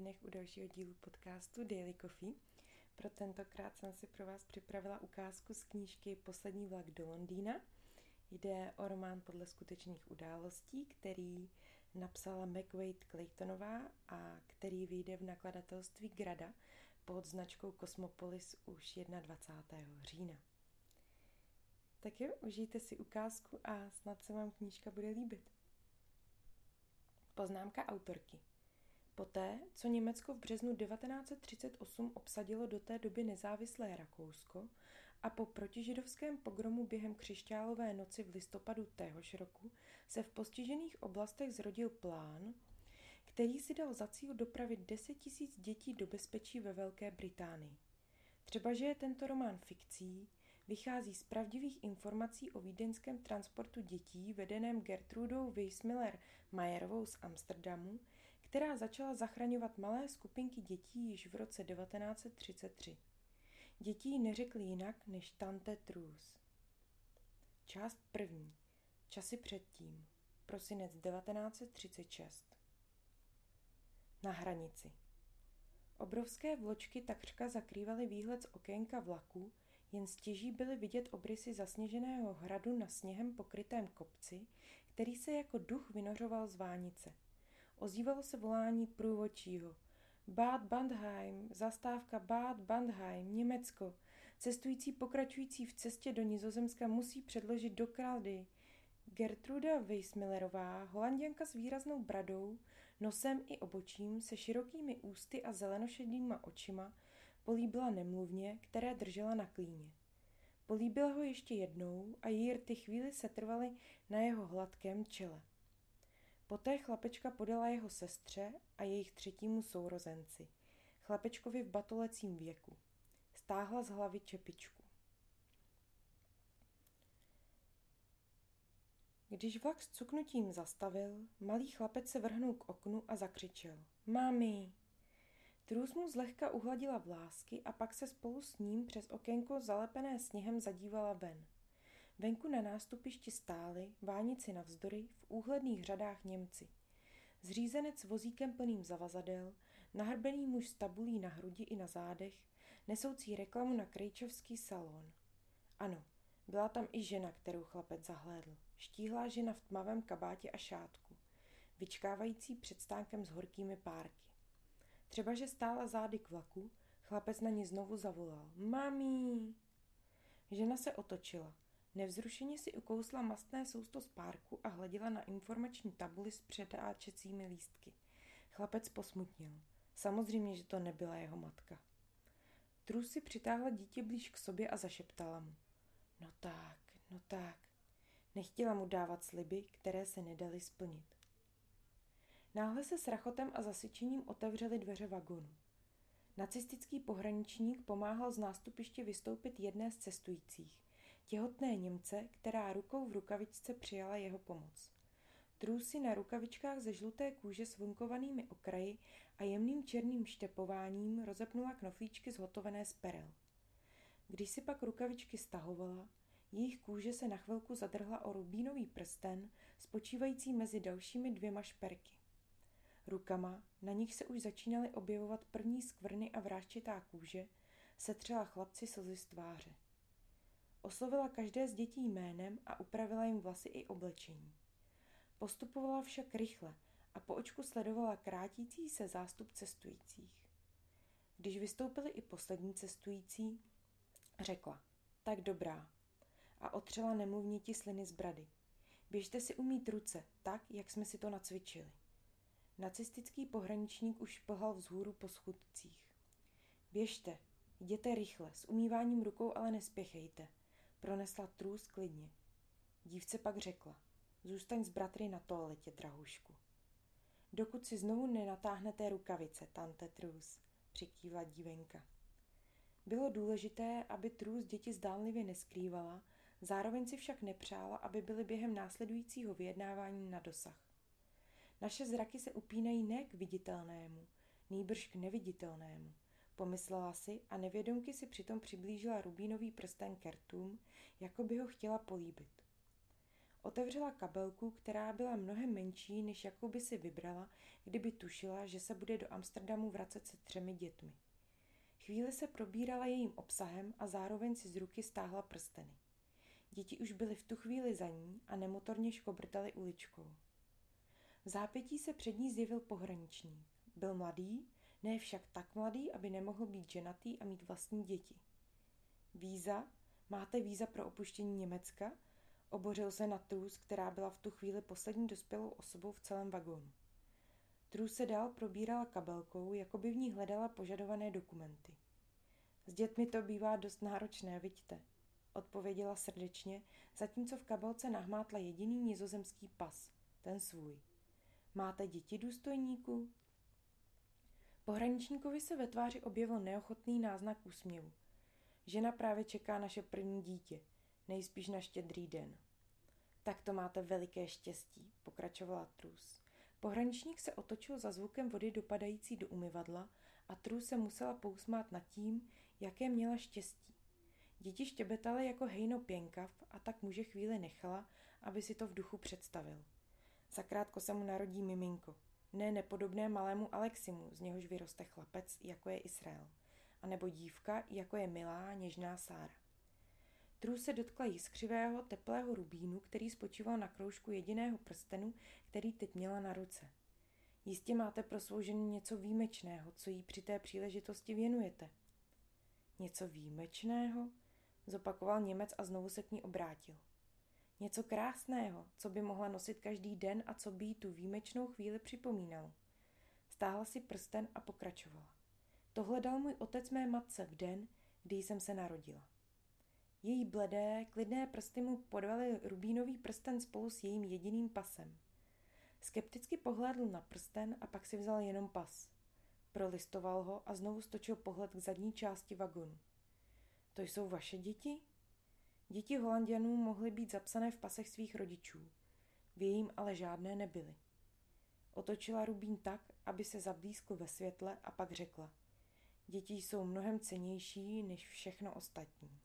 dnech u dalšího dílu podcastu Daily Coffee. Pro tentokrát jsem si pro vás připravila ukázku z knížky Poslední vlak do Londýna. Jde o román podle skutečných událostí, který napsala McWade Claytonová a který vyjde v nakladatelství Grada pod značkou Cosmopolis už 21. října. Tak jo, užijte si ukázku a snad se vám knížka bude líbit. Poznámka autorky. Poté, co Německo v březnu 1938 obsadilo do té doby nezávislé Rakousko a po protižidovském pogromu během křišťálové noci v listopadu téhož roku se v postižených oblastech zrodil plán, který si dal za cíl dopravit 10 tisíc dětí do bezpečí ve Velké Británii. Třeba, že je tento román fikcí, vychází z pravdivých informací o vídeňském transportu dětí vedeném Gertrudou Weissmiller Mayerovou z Amsterdamu, která začala zachraňovat malé skupinky dětí již v roce 1933. Dětí neřekli jinak než tante Trus. Část první. Časy předtím. Prosinec 1936. Na hranici. Obrovské vločky takřka zakrývaly výhled z okénka vlaku, jen stěží byly vidět obrysy zasněženého hradu na sněhem pokrytém kopci, který se jako duch vynořoval z vánice. Ozývalo se volání průvodčího. Bad Bandheim, zastávka Bad Bandheim, Německo. Cestující pokračující v cestě do Nizozemska musí předložit doklady. Gertruda Weissmillerová, holanděnka s výraznou bradou, nosem i obočím, se širokými ústy a zelenošedýma očima, políbila nemluvně, které držela na klíně. Políbila ho ještě jednou a její rty chvíli se trvaly na jeho hladkém čele. Poté chlapečka podala jeho sestře a jejich třetímu sourozenci, chlapečkovi v batolecím věku. Stáhla z hlavy čepičku. Když vlak s cuknutím zastavil, malý chlapec se vrhnul k oknu a zakřičel. Mami! Trus mu zlehka uhladila vlásky a pak se spolu s ním přes okénko zalepené sněhem zadívala ven. Venku na nástupišti stáli, vánici navzdory, v úhledných řadách Němci. Zřízenec s vozíkem plným zavazadel, nahrbený muž s tabulí na hrudi i na zádech, nesoucí reklamu na krejčovský salon. Ano, byla tam i žena, kterou chlapec zahlédl. Štíhlá žena v tmavém kabátě a šátku, vyčkávající před stánkem s horkými párky. Třeba, že stála zády k vlaku, chlapec na ní znovu zavolal. Mami! Žena se otočila. Nevzrušeně si ukousla mastné sousto z párku a hleděla na informační tabuli s předáčecími lístky. Chlapec posmutnil. Samozřejmě, že to nebyla jeho matka. Trus si přitáhla dítě blíž k sobě a zašeptala mu. No tak, no tak. Nechtěla mu dávat sliby, které se nedaly splnit. Náhle se s rachotem a zasyčením otevřely dveře vagonu. Nacistický pohraničník pomáhal z nástupiště vystoupit jedné z cestujících, těhotné Němce, která rukou v rukavičce přijala jeho pomoc. Trůsy na rukavičkách ze žluté kůže s vunkovanými okraji a jemným černým štepováním rozepnula knoflíčky zhotovené z perel. Když si pak rukavičky stahovala, jejich kůže se na chvilku zadrhla o rubínový prsten, spočívající mezi dalšími dvěma šperky. Rukama, na nich se už začínaly objevovat první skvrny a vráščitá kůže, setřela chlapci slzy z tváře. Oslovila každé z dětí jménem a upravila jim vlasy i oblečení. Postupovala však rychle a po očku sledovala krátící se zástup cestujících. Když vystoupili i poslední cestující, řekla, tak dobrá, a otřela nemluvně sliny z brady. Běžte si umít ruce, tak, jak jsme si to nacvičili. Nacistický pohraničník už plhal vzhůru po schudcích. Běžte, jděte rychle, s umýváním rukou ale nespěchejte, pronesla trůz klidně. Dívce pak řekla, zůstaň s bratry na toaletě, drahušku. Dokud si znovu nenatáhnete rukavice, tante Trus, přikývla dívenka. Bylo důležité, aby Trus děti zdánlivě neskrývala, zároveň si však nepřála, aby byly během následujícího vyjednávání na dosah. Naše zraky se upínají ne k viditelnému, nýbrž k neviditelnému. Pomyslela si a nevědomky si přitom přiblížila rubínový prsten kertům, jako by ho chtěla políbit. Otevřela kabelku, která byla mnohem menší, než jakou by si vybrala, kdyby tušila, že se bude do Amsterdamu vracet se třemi dětmi. Chvíli se probírala jejím obsahem a zároveň si z ruky stáhla prsteny. Děti už byly v tu chvíli za ní a nemotorně škobrtali uličkou. V zápětí se před ní zjevil pohraničník. Byl mladý, ne však tak mladý, aby nemohl být ženatý a mít vlastní děti. Víza? Máte víza pro opuštění Německa? Obořil se na Trus, která byla v tu chvíli poslední dospělou osobou v celém vagónu. Trus se dál probírala kabelkou, jako by v ní hledala požadované dokumenty. S dětmi to bývá dost náročné, vidíte, odpověděla srdečně, zatímco v kabelce nahmátla jediný nizozemský pas, ten svůj. Máte děti, důstojníku? Pohraničníkovi se ve tváři objevil neochotný náznak úsměvu. Žena právě čeká naše první dítě, nejspíš na štědrý den. Tak to máte veliké štěstí, pokračovala Trus. Pohraničník se otočil za zvukem vody dopadající do umyvadla a Trus se musela pousmát nad tím, jaké měla štěstí. Děti štěbetaly jako hejno pěnkav a tak muže chvíli nechala, aby si to v duchu představil. Zakrátko se mu narodí miminko. Ne nepodobné malému Aleximu, z něhož vyroste chlapec, jako je Israel. A nebo dívka, jako je milá, něžná Sára. Trů se dotkla jiskřivého, teplého rubínu, který spočíval na kroužku jediného prstenu, který teď měla na ruce. Jistě máte pro svou ženu něco výjimečného, co jí při té příležitosti věnujete. Něco výjimečného? Zopakoval Němec a znovu se k ní obrátil. Něco krásného, co by mohla nosit každý den a co by jí tu výjimečnou chvíli připomínalo. Stáhla si prsten a pokračovala. Tohle dal můj otec mé matce v den, kdy jsem se narodila. Její bledé, klidné prsty mu podvaly rubínový prsten spolu s jejím jediným pasem. Skepticky pohlédl na prsten a pak si vzal jenom pas. Prolistoval ho a znovu stočil pohled k zadní části vagonu. To jsou vaše děti? Děti Holandianů mohly být zapsané v pasech svých rodičů. V jejím ale žádné nebyly. Otočila Rubín tak, aby se zablízkl ve světle a pak řekla. Děti jsou mnohem cenější než všechno ostatní.